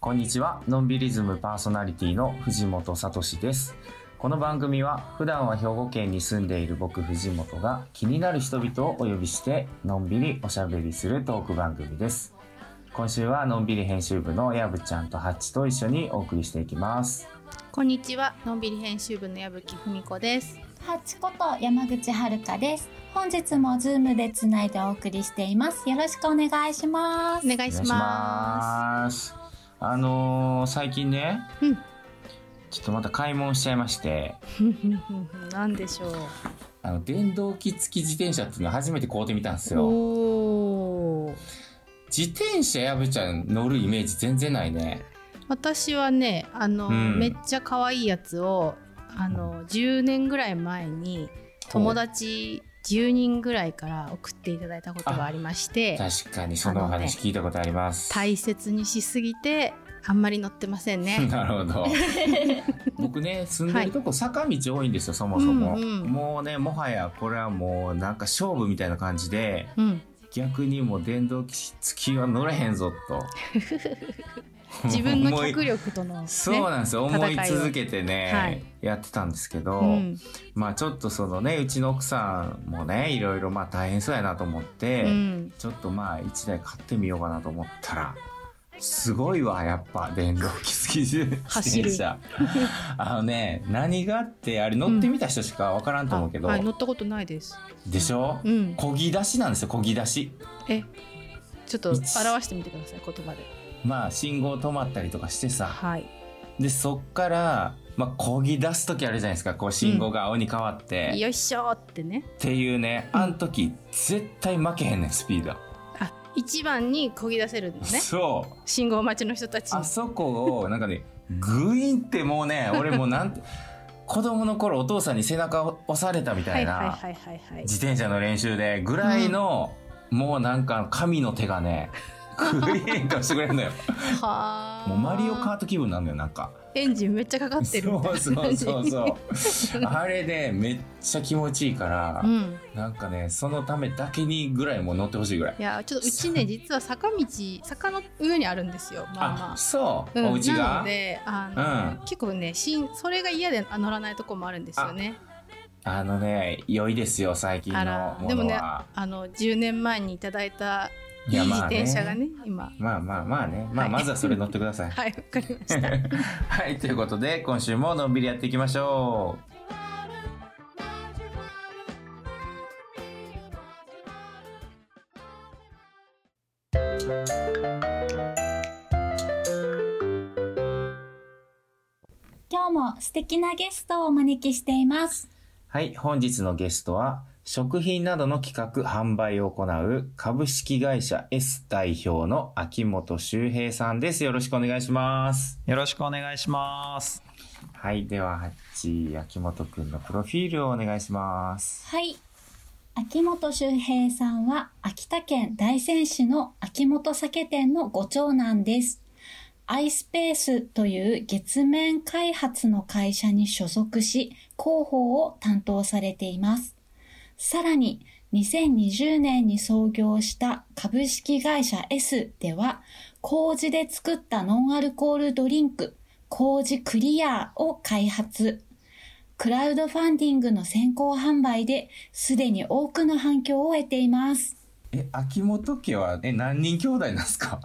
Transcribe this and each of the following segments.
こんにちは。のんびりズムパーソナリティの藤本聡です。この番組は普段は兵庫県に住んでいる僕藤本が気になる人々をお呼びしてのんびりおしゃべりするトーク番組です。今週はのんびり編集部のやぶちゃんとハッチと一緒にお送りしていきます。こんにちは、のんびり編集部の矢吹文子です。ハチこと山口遥です。本日もズームでつないでお送りしています。よろしくお願いします。お願いしまます。あのー最近ね、うんちょっとまた買い物しちゃいまして、す。なんでしょう。あの電動機付き自転車っていうのを初めて買うてみたんですよ。自転車やぶちゃん乗るイメージ全然ないね。私はね、あの、うんめっちゃ可愛いやつを、あの、10年ぐらい前に友達10人ぐらいから送っていただいたことがありまして、確かにそのお話聞いたことあります。大切にしすぎて、あんまり乗ってませんね。なるほど。僕ね、住んでるとこ坂道多いんですよ、そもそも。うんうんもうね、もはやこれはもうなんか勝負みたいな感じで、うん。逆にもう電動機付きは乗れへんぞと。自分の脚力との、ね。そうなんですよ。思い続けてね、はいやってたんですけど、うん。まあちょっとそのね、うちの奥さんもね、いろいろまあ大変そうやなと思って、うん。ちょっとまあ一台買ってみようかなと思ったら、すごいわ、やっぱ電動機付き自転車。あのね、何があって、あれ乗ってみた人しかわからんと思うけど、はい、乗ったことないです。でしょ？うん。漕ぎ出しなんですよ、漕ぎ出し。え、ちょっと表してみてください、言葉で。まあ信号止まったりとかしてさ、はい。で、そっから、まあ漕ぎ出す時あるじゃないですか、こう信号が青に変わって、よいしょーってね。っていうね、あん時絶対負けへんねん、スピード。あ、一番に漕ぎ出せるのね。そう。信号待ちの人たちにあ。そこを、なんかね、グインってもうね、俺もうなんて、子供の頃お父さんに背中を押されたみたはいいな。自転車の練習で、ぐらいの、もうなんか神の手がね、グイーンとしてくれるのよ。はあ。もうマリオカート気分になるのよ、なんか。エンジンめっちゃかかってるそうなそうそうそう。あれね、めっちゃ気持ちいいから、うん。なんかね、そのためだけにぐらいもう乗ってほしいぐらいい。や、ちょっとうちね、実は坂道、坂の上にあるんですよ。まあまあ。そう、うん、お家ながので、あの、うん結構ね、しん、それが嫌で乗らないとこもあるんですよね。あのね、良いですよ、最近あのら、でもね、ものは。あの、10年前にいただいたいい自転車がね、今。まあまあまあね。まあはいまずはそれ乗ってください。はい、わかりました。はい、ということで、今週ものんびりやっていきましょう。今日も素敵なゲストをお招きしています。はい、本日のゲストは、食品などの企画、販売を行う株式会社 S 代表の秋元修平さんです。よろしくお願いします。よろしくお願いします。はい、では、ハッチ、秋元くんのプロフィールをお願いします。はい。秋元修平さんは秋田県大仙市の秋元酒店のご長男です。アイスペースという月面開発の会社に所属し、広報を担当されています。さらに、2020年に創業した株式会社 S では、麹で作ったノンアルコールドリンク、麹クリアーを開発。クラウドファンディングの先行販売で、すでに多くの反響を得ています。え、秋元家は、え、何人兄弟なんですか、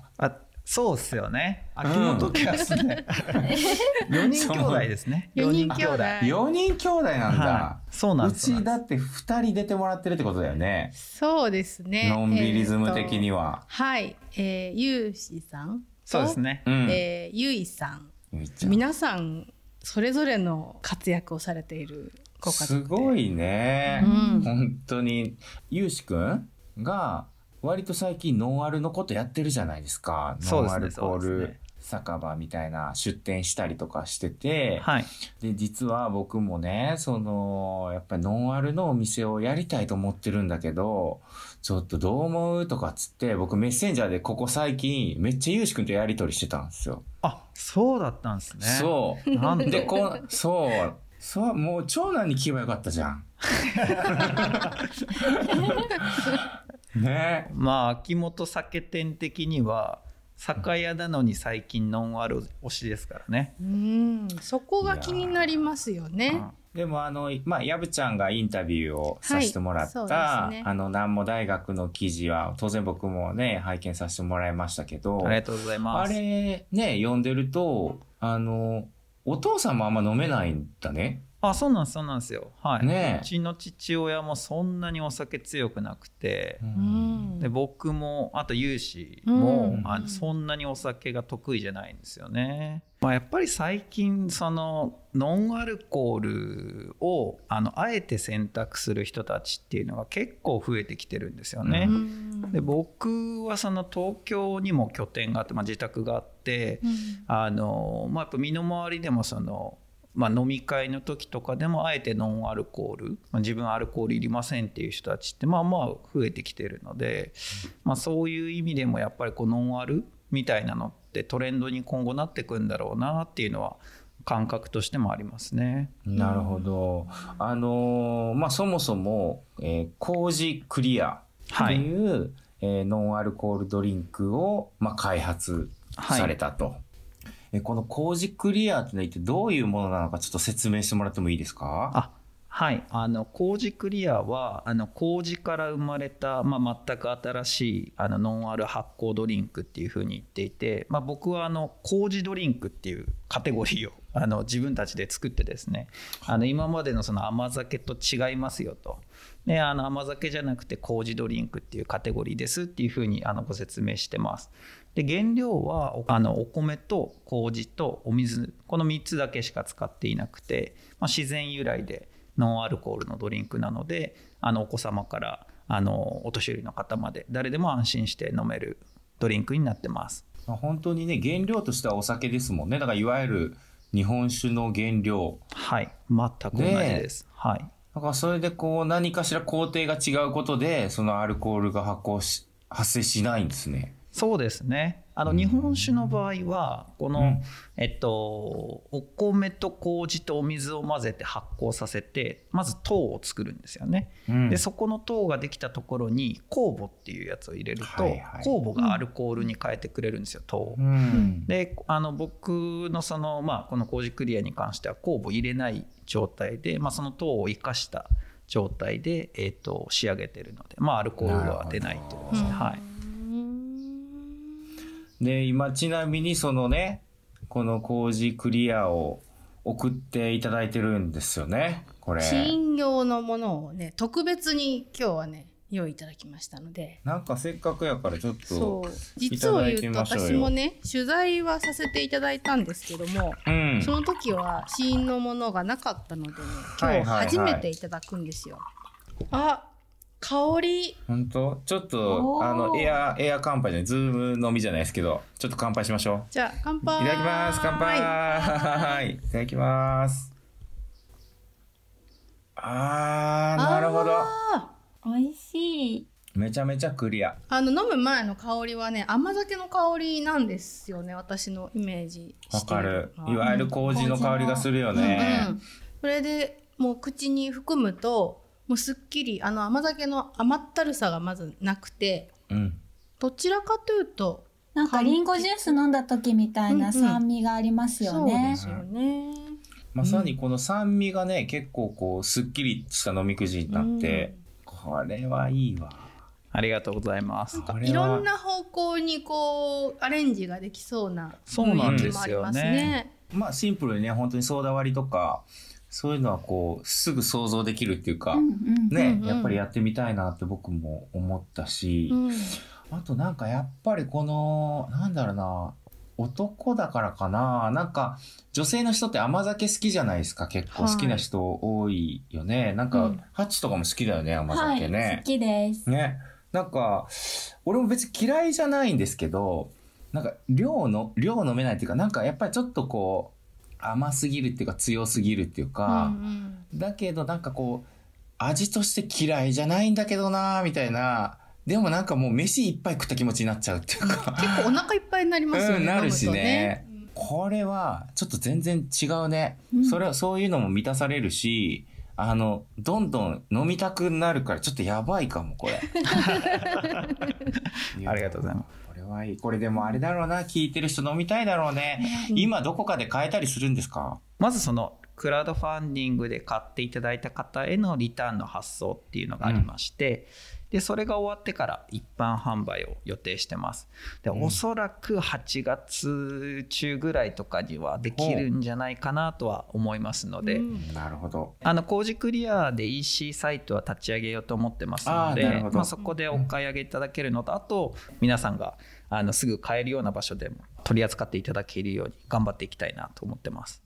そうっすよね。秋元家はですね。4人兄弟ですね。四人兄弟。?4 人兄弟なんだ。はいそうなんうです。ちだって2人出てもらってるってことだよね。そうですね。のんびりズム的には。は。はい。えー、ゆうしさんと。そうですね。うん。えー、ゆいさん。ゆいちゃん皆さん、それぞれの活躍をされているご家族すごいね。うん本当に。ゆうしくんが、割と最近ノンアルのことやってるじゃないですか。ノンアルコール酒場みたいな出店したりとかしてて、はい。で、実は僕もね、その、やっぱりノンアルのお店をやりたいと思ってるんだけど、ちょっとどう思うとかっつって、僕メッセンジャーでここ最近、めっちゃゆうしくんとやりとりしてたんですよ。あ、そうだったんですね。そう。なんで、で、こう、そう。そう、もう長男に聞けばよかったじゃん。ねまあ、秋元酒店的には、酒屋なのに最近ノンアル推しですからね。うんそこが気になりますよねうんでもあの、まあ、やぶちゃんがインタビューをさせてもらった、はいねあの、南模大学の記事は、当然僕もね、拝見させてもらいましたけど、ありがとうございまあす。れ、ね、読んでると、あの、お父さんもあんま飲めないんだね。あ、そうなんです、そうなんですよ。はい。ねえうちの父親もそんなにお酒強くなくて、うんで僕もあと有志も、うんあのそんなにお酒が得意じゃないんですよね。まあ、やっぱり最近そのノンアルコールをあのあえて選択する人たちっていうのが結構増えてきてるんですよね。うんで僕はその東京にも拠点があって、まあ、自宅があって、あのまあ、やっぱ身の回りでもその、まあ、飲み会の時とかでもあえてノンアルコール、まあ、自分アルコールいりませんっていう人たちってまあまあ増えてきてるので、まあ、そういう意味でもやっぱりこうノンアルみたいなのってトレンドに今後なってくんだろうなっていうのは感覚としてもありますね。なるほど。あのーまあ、そもそも、えー、麹クリアっていう、えーノンアルコールドリンクを、まあ、開発されたと。えーこの麹クリアってのは一体どういうものなのかちょっと説明してもらってもいいですか？あはい、あの麹クリアはあの麹から生まれた、まあ、全く新しいあのノンアル発酵ドリンクっていうふうに言っていて、まあ、僕はあの麹ドリンクっていうカテゴリーをあの自分たちで作ってですねあの今までのその甘酒と違いますよと。であの甘酒じゃなくて麹ドリンクっていうカテゴリーですっていうふうにあのご説明してます。で原料はおあのお米と麹とお水この3つだけしか使っていなくて、まあ、自然由来でノンアルコールのドリンクなのであのお子様からあのお年寄りの方まで誰でも安心して飲めるドリンクになってます。まあ本当にね、原料としてはお酒ですもんね。だからいわゆる日本酒の原料。はい全く同じです。はいだからそれでこう何かしら工程が違うことで、そのアルコールが発酵し、発生しないんですね。そうですね。あのうん日本酒の場合はこの、うんえっとお米と麹とお水を混ぜて発酵させてまず糖を作るんですよね。うんでそこの糖ができたところに酵母っていうやつを入れると、はいはい酵母がアルコールに変えてくれるんですよ糖を。うん。であの僕のその、まあ、この麹クリアに関しては酵母入れない状態で、まあ、その糖を生かした状態で、えー、と仕上げてるので、まあ、アルコールは出ないっていうことですね。はいで、今ちなみにそのね、この麹クリアを送っていただいてるんですよね。これ。新用のものをね特別に今日はね用意いただきましたのでなんかせっかくやからちょっそとう。実を言うと私もね取材はさせていただいたんですけどもうん。その時は試飲のものがなかったのでね今日はいはいはい初めていただくんですよ、あ香り本当？ちょっと、あの、エア、エア乾杯じゃない、ズーム飲みじゃないですけど、ちょっと乾杯しましょじゃあ乾う。杯いただきます。乾杯はい。いただきます。あー、なるほど。あ美味しい。めちゃめちゃクリア。ーあの飲む前の香りはね甘酒の香りなんですよね私のイメージわかるいわゆる麹の香りがするようんうね。ん、それでもう口に含むともうすっきりあの甘酒の甘ったるさがまずなくてうん。どちらかというとなんかリンゴジュース飲んだ時みたいな酸味がありますよそうねで。すよね。まさにこの酸味がね、結構こう、すっきりした飲みくじになって、これはいいわ。ありがとうございます。いろんな方向にこうアレンジができそうなそうなんですよね雰囲気もありますね。まあシンプルにね、本当にソーダ割りとか、そういうのはこう、すぐ想像できるっていうか、ね、やっぱりやってみたいなって僕も思ったし、うんあとなんかやっぱりこの、なんだろうな、男だからかな、なんか女性の人って甘酒好きじゃないですか、結構好きな人多いよね。なんかうん、ハチとかも好きだよね、甘はい、酒ね。好きです。ね。なんか、俺も別に嫌いじゃないんですけど、なんか量の量飲めないっていうかなんかやっぱりちょっとこう甘すぎるっていうか強すぎるっていうか、だけどなんかこう味として嫌いじゃないんだけどなみたいなでもなんかもう飯いっぱい食った気持ちになっちゃうっていうか。結構お腹いっぱいになりますよね。うん、なるしね。これはちょっと全然違うね、うん。それはそういうのも満たされるしあのどんどん飲みたくなるからちょっとやばいかもこれ。ありがとうございます。これはい。いこれでもあれだろうな。聞いてる人飲みたいだろうね、今どこかで買えたりするんですか？まずそのクラウドファンディングで買っていただいた方へのリターンの発送っていうのがありまして、でそれが終わってから一般販売を予定してます。で、うん。おそらく8月中ぐらいとかにはできるんじゃないかなとは思いますので、うん。なるほど。あの工事クリアで EC サイトは立ち上げようと思ってますのでまあ、そこでお買い上げいただけるのとあと皆さんがあのすぐ買えるような場所でも取り扱っていただけるように頑張っていきたいなと思ってます。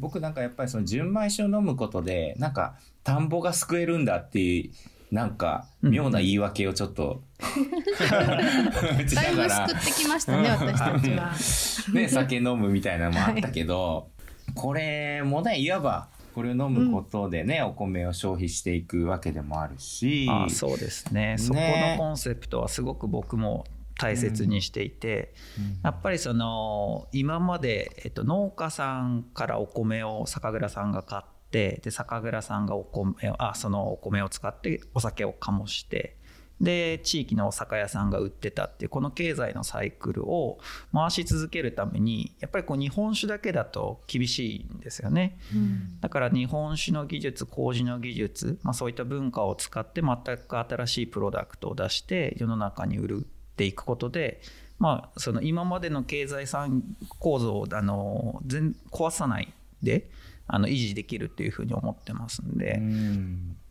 僕なんかやっぱりその純米酒を飲むことでなんか田んぼが救えるんだっていうなんか妙な言い訳をちょっと、打ちだいぶ救ってきましたね、私たちは。ね、酒飲むみたいなのもあったけど、これもねいわばこれを飲むことでね、お米を消費していくわけでもあるし。あそうですね。そこのコンセプトはすごく僕も大切にしていて、やっぱりその今まで、えっと、農家さんからお米を酒蔵さんが買ってで酒蔵さんがお米をあそのお米を使ってお酒を醸してで地域のお酒屋さんが売ってたっていうこの経済のサイクルを回し続けるためにやっぱりこう日本酒だけだと厳しいんですよね。うん。だから日本酒の技術麹の技術、まあ、そういった文化を使って全く新しいプロダクトを出して世の中に売るっていくことで、まあ、その今までの経済産構造をあの全壊さないであの維持できるっていうふうに思ってますんうで、う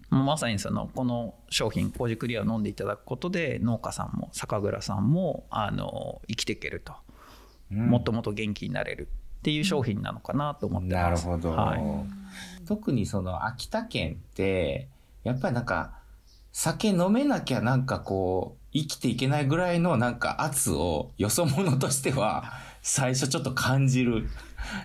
まさにそのこの商品麹クリアを飲んでいただくことで農家さんも酒蔵さんもあの生きていけると、うん。もっともっと元気になれるっていう商品なのかなと思ってます。なるほど、はい。特にその秋田県ってやっぱりなんか酒飲めなきゃなんかこう生きていけないぐらいのなんか圧をよそ者としては最初ちょっと感じる。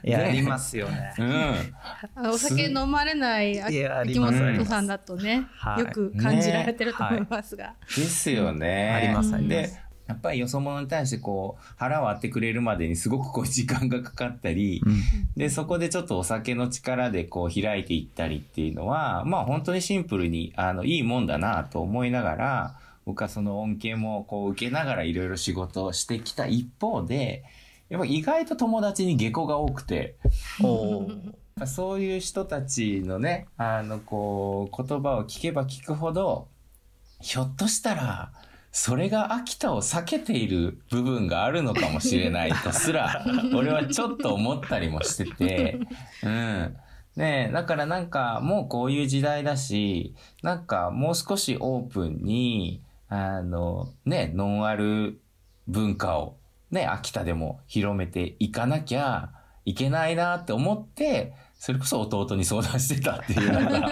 いや、ねありますよね。うん。あお酒飲まれない秋元さんだとね、はいよく感じられてると思いますが。ですよね。ありますありまです。やっぱりよそ者に対してこう腹割ってくれるまでにすごくこう時間がかかったり、うんでそこでちょっとお酒の力でこう開いていったりっていうのはまあ本当にシンプルにあのいいもんだなと思いながら僕はその恩恵もこう受けながらいろいろ仕事をしてきた一方でやっぱ意外と友達に下戸が多くて。そういう人たちのねあのこう言葉を聞けば聞くほどひょっとしたらそれが秋田を避けている部分があるのかもしれないとすら 俺はちょっと思ったりもしてて、うん。ねえ、だからなんかもうこういう時代だし、なんかもう少しオープンに、あの、ね、ノンアル文化をね、秋田でも広めていかなきゃいけないなって思って、それこそ弟に相談してたっていうのが。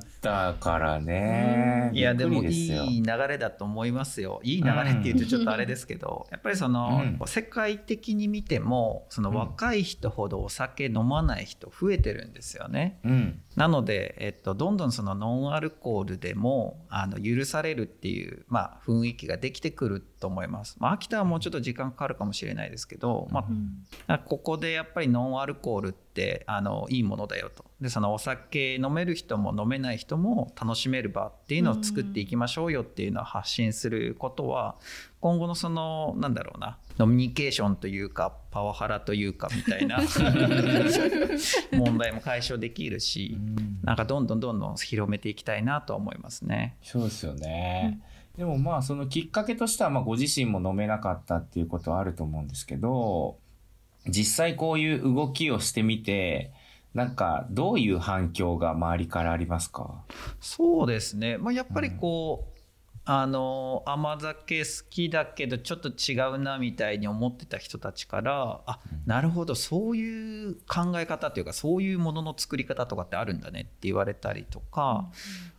たからね。いやでもいい流れだと思いますよいい流れっていうとちょっとあれですけど、やっぱりその、うん世界的に見てもそのうん若い人ほどお酒飲まない人増えてるんですよね。うん。なので、えっと、どんどんそのノンアルコールでもあの許されるっていう、まあ、雰囲気ができてくると思います。まあ、秋田はもうちょっと時間かかるかもしれないですけど、まあここでやっぱりノンアルコールってあのいいものだよとでそのお酒飲める人も飲めない人も楽しめる場っていうのを作っていきましょうよっていうのを発信することは今後のそのなんだろうなノミニケーションというかパワハラというかみたいな 問題も解消できるしなんかどんどんどんどん広めていきたいなとは思いますね。そうですよね。でもまあそのきっかけとしてはまあご自身も飲めなかったっていうことはあると思うんですけど実際こういう動きをしてみてなんかどういう反響が周りからありますか？そうですね、まあ、やっぱりこう、あの甘酒好きだけどちょっと違うなみたいに思ってた人たちからあなるほどそういう考え方というかそういうものの作り方とかってあるんだねって言われたりとか、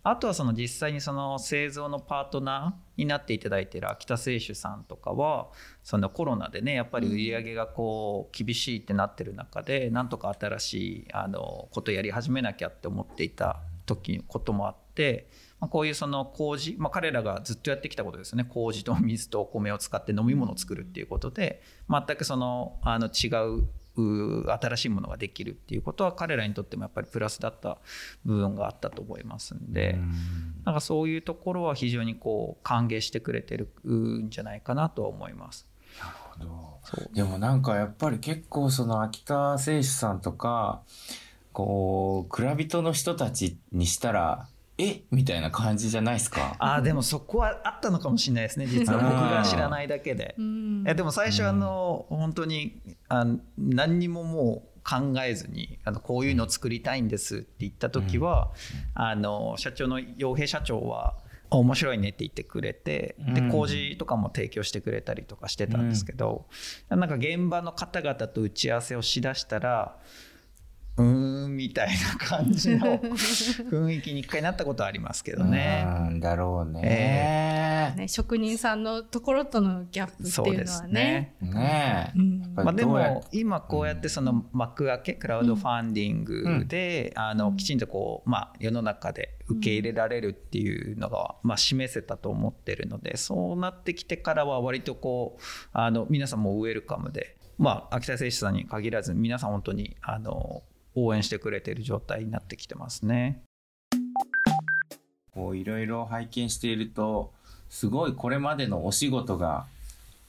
あとはその実際にその製造のパートナーになっていただいてる秋田製酒さんとかはそのコロナでねやっぱり売り上げがこう厳しいってなってる中でなんとか新しいあのことやり始めなきゃって思っていた時こともあって。まあ、こういうその麹、まあ、彼らがずっとやってきたことですよね麹と水とお米を使って飲み物を作るっていうことで全くそのあの違うう新しいものができるっていうことは彼らにとってもやっぱりプラスだった部分があったと思いますんで、なんかそういうところは非常にこう歓迎してくれてるんじゃないかなとは思います。なるほど。でもなんかやっぱり結構その秋田選手さんとか、こう、蔵人の人たちにしたら、えみたいな感じじゃないですか？ああでもそこはあったのかもしれないですね 実は。僕が知らないだけで。うん。えでも最初あの、本当にあ何にももう考えずにあのこういうのを作りたいんですって言った時は、あの社長の洋平社長はあ面白いねって言ってくれてでうん。麹とかも提供してくれたりとかしてたんですけど、なんか現場の方々と打ち合わせをしだしたらうーんみたいな感じの 雰囲気に一回なったことはありますけどね。うんだろうね。ね、職人さんのところとのギャップっていうのはね。ねえ。うんまあ、でも今こうやってその幕開けクラウドファンディングであのきちんとこうまあ世の中で受け入れられるっていうのがまあ示せたと思ってるのでそうなってきてからは割とこうあの皆さんもウェルカムでまあ秋田選手さんに限らず皆さん本当にあの応援してくれてる状態になってきてますね。こういろいろ拝見していると、すごいこれまでのお仕事が、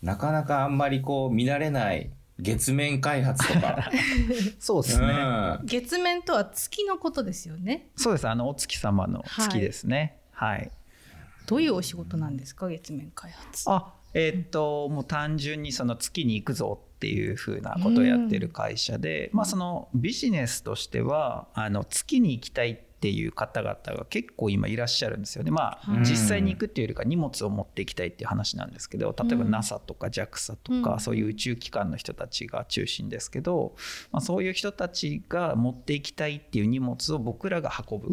なかなかあんまりこう見慣れない月面開発とか。そうですね。うん月面とは月のことですよね。そうですあのお月様の月ですね。はいどういうお仕事なんですか、月面開発。あえーっともう単純にその月に行くぞっていうふうなことをやってる会社で、まあ、そのビジネスとしてはあの月に行きたいっていう方々が結構今いらっしゃるんですよね。まあ、はい。実際に行くっていうよりか荷物を持っていきたいっていう話なんですけど例えばうん NASA とか JAXA とか、うん。そういう宇宙機関の人たちが中心ですけど、まあ、そういう人たちが持っていきたいっていう荷物を僕らが運ぶっ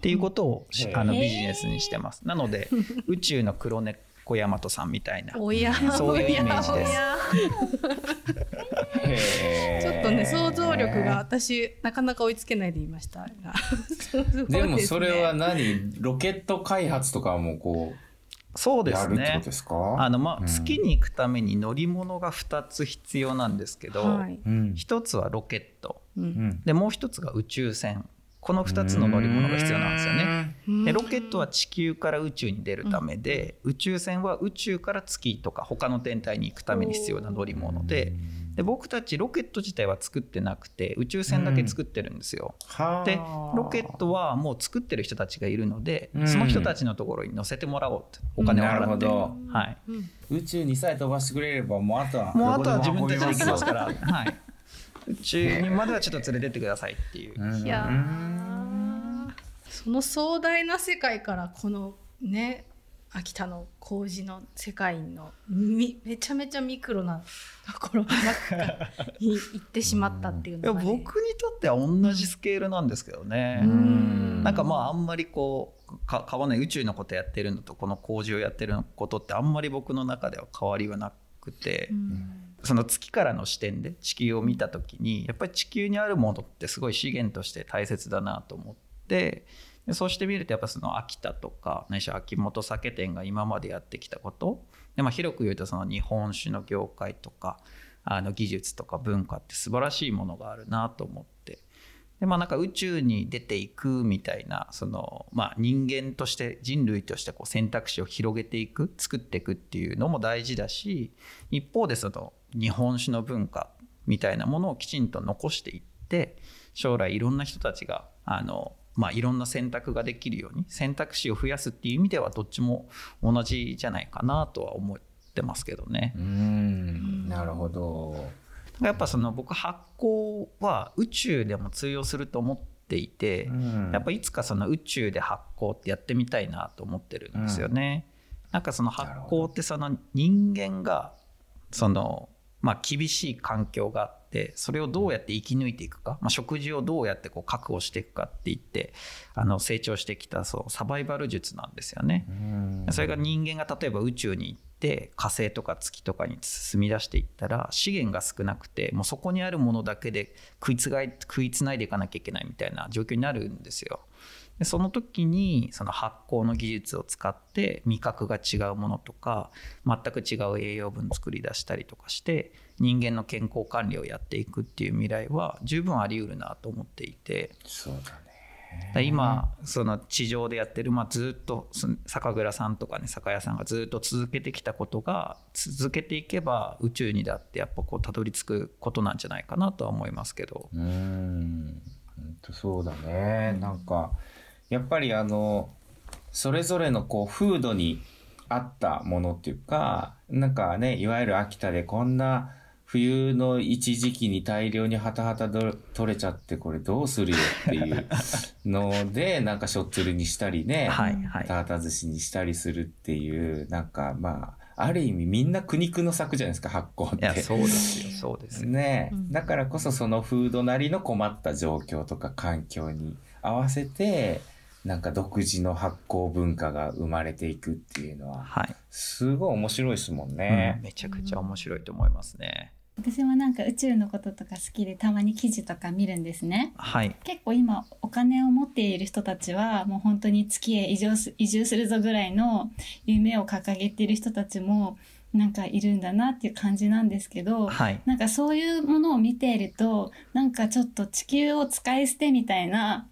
ていうことを、あのビジネスにしてます。なので宇宙の黒猫大和さんみたいな。そういうイメージです。ちょっとね想像力が私なかなか追いつけないでいましたが。すごいすね。でもそれは何？ロケット開発とかもこそうですうですか？あのまあうん。月に行くために乗り物が2つ必要なんですけど、はい。うん。1つはロケット。ううん。んでもう1つが宇宙船この2つの乗り物が必要なんですよね。でロケットは地球から宇宙に出るためで、宇宙船は宇宙から月とか他の天体に行くために必要な乗り物で。で僕たちロケット自体は作ってなくて宇宙船だけ作ってるんですよ。はあ。でロケットはもう作ってる人たちがいるので、うん。その人たちのところに乗せてもらおうってお金を払って、ほど。はい、宇宙にさえ飛ばしてくれればもうあとはもうあとは自分たちで行きますから、はい、宇宙にまではちょっと連れてってくださいっていう、いやその壮大な世界からこのね秋田の麹の世界のみめちゃめちゃミクロなところばっかに行ってしまったっていういやのが、ね、僕にとっては同じスケールなんですけどね、うん。なんかまああんまりこうか変わらない宇宙のことやってるのとこの麹をやってることってあんまり僕の中では変わりはなくて、うん。その月からの視点で地球を見た時にやっぱり地球にあるものってすごい資源として大切だなと思ってでそうしてみるとやっぱその秋田とかないし秋元酒店が今までやってきたこと。で、まあ、広く言うとその日本酒の業界とかあの技術とか文化って素晴らしいものがあるなと思って。でまあなんか宇宙に出ていくみたいなその、まあ、人間として人類としてこう選択肢を広げていく作っていくっていうのも大事だし一方でその日本酒の文化みたいなものをきちんと残していって将来いろんな人たちがあの、まあ、いろんな選択ができるように選択肢を増やすっていう意味ではどっちも同じじゃないかなとは思ってますけどね。うんなるほどやっぱその僕発酵は宇宙でも通用すると思っていて、うんやっぱいつかその宇宙で発酵ってやってみたいなと思ってるんですよね。なんかその発酵ってその人間がそのまあ厳しい環境があってそれをどうやって生き抜いていくか、まあ、食事をどうやってこう確保していくかって言ってあの成長してきたそうサバイバル術なんですよね。うんそれが人間が例えば宇宙に行って火星とか月とかに進み出していったら資源が少なくてもうそこにあるものだけで食いつがい食いつないでいかなきゃいけないみたいな状況になるんですよ。でその時にその発酵の技術を使って味覚が違うものとか全く違う栄養分作り出したりとかして人間の健康管理をやっていくっていう未来は十分あり得るなと思っていて。そうだね。今その地上でやってる、まあ、ずっと酒蔵さんとかね酒屋さんがずっと続けてきたことが続けていけば宇宙にだってやっぱこうたどり着くことなんじゃないかなとは思いますけど。うーん、本当そうだね。なんか、やっぱりあの、それぞれのこう、風土に合ったものっていうか、なんかね、いわゆる秋田でこんな冬の一時期に大量にハタハタど取れちゃってこれどうするよっていうので、なんかしょっつるにしたりね、はいはいタータ寿司にしたりするっていう、なんかまあ、ある意味みんな苦肉の策じゃないですか、発酵って。いやそうですよそうですよ。ねえ、うんだからこそそのフードなりの困った状況とか環境に合わせてなんか独自の発酵文化が生まれていくっていうのははい、すごい面白いですもんうんね。めちゃくちゃ面白いと思いますね。私もなんか宇宙のこととか好きでたまに記事とか見るんですね。はい結構今お金を持っている人たちはもう本当に月へ移住す移住するぞぐらいの夢を掲げている人たちもなんかいるんだなっていう感じなんですけど、はい。なんかそういうものを見ているとなんかちょっと地球を使い捨てみたいな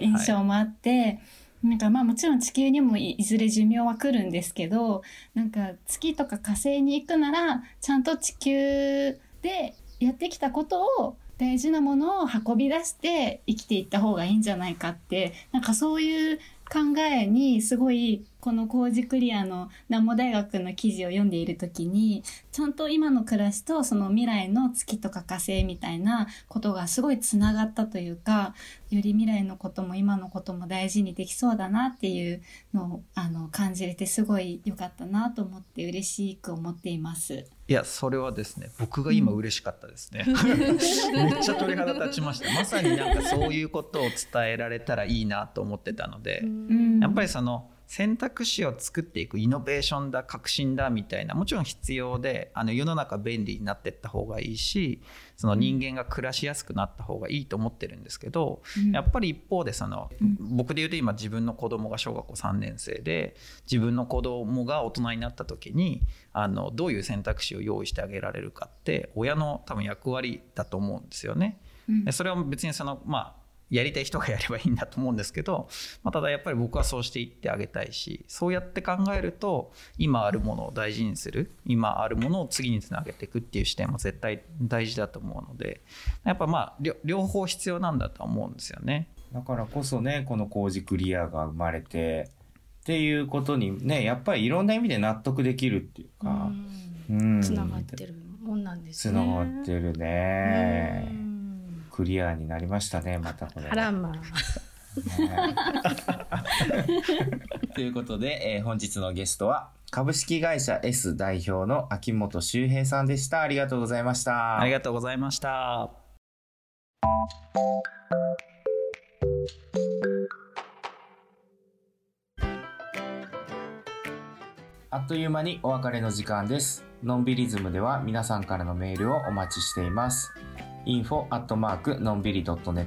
印象もあって、なんかまあもちろん地球にもいいずれ寿命は来るんですけどなんか月とか火星に行くならちゃんと地球でやってきたことを大事なものを運び出して生きていった方がいいんじゃないかってなんかそういう考えにすごいこのコージクリアの南モ大学の記事を読んでいる時にちゃんと今の暮らしとその未来の月とか火星みたいなことがすごいつながったというかより未来のことも今のことも大事にできそうだなっていうのをあの感じれてすごい良かったなと思って嬉しく思っています。いやそれはですね僕が今嬉しかったです。ね、めっちゃ鳥肌立ちました。まさになんかそういうことを伝えられたらいいなと思ってたので、うん。やっぱりその選択肢を作っていくイノベーションだ革新だみたいなもちろん必要であの世の中便利になっていった方がいいしその人間が暮らしやすくなった方がいいと思ってるんですけど、うん。やっぱり一方でその、僕で言うと今自分の子供が小学校3年生で自分の子供が大人になった時にあのどういう選択肢を用意してあげられるかって親の多分役割だと思うんですよね。うん。でそれは別にそのまあやりたい人がやればいいんだと思うんですけど、まあ、ただやっぱり僕はそうしていってあげたいしそうやって考えると今あるものを大事にする今あるものを次につなげていくっていう視点も絶対大事だと思うのでやっぱまあ両両方必要なんだとは思うんですよね。だからこそねこの工事クリアが生まれてっていうことにねやっぱりいろんな意味で納得できるっていうか、うんつながってるもんなんですね。つながってるね。うんクリアになりましたねまたこれ。あらまあ。ということで、えー本日のゲストは株式会社 S 代表の秋元修平さんでした。ありがとうございました。ありがとうございました。あっという間にお別れの時間です。のんびりズムでは皆さんからのメールをお待ちしています。Info アットマークのんびり .net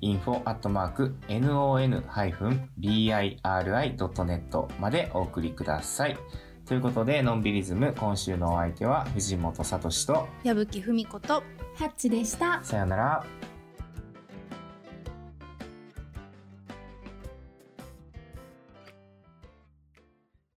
info アットマーク non-biri.net までお送りください。ということで、のんびりズム今週のお相手は藤本聡と矢吹文子とハッチでした。さよなら。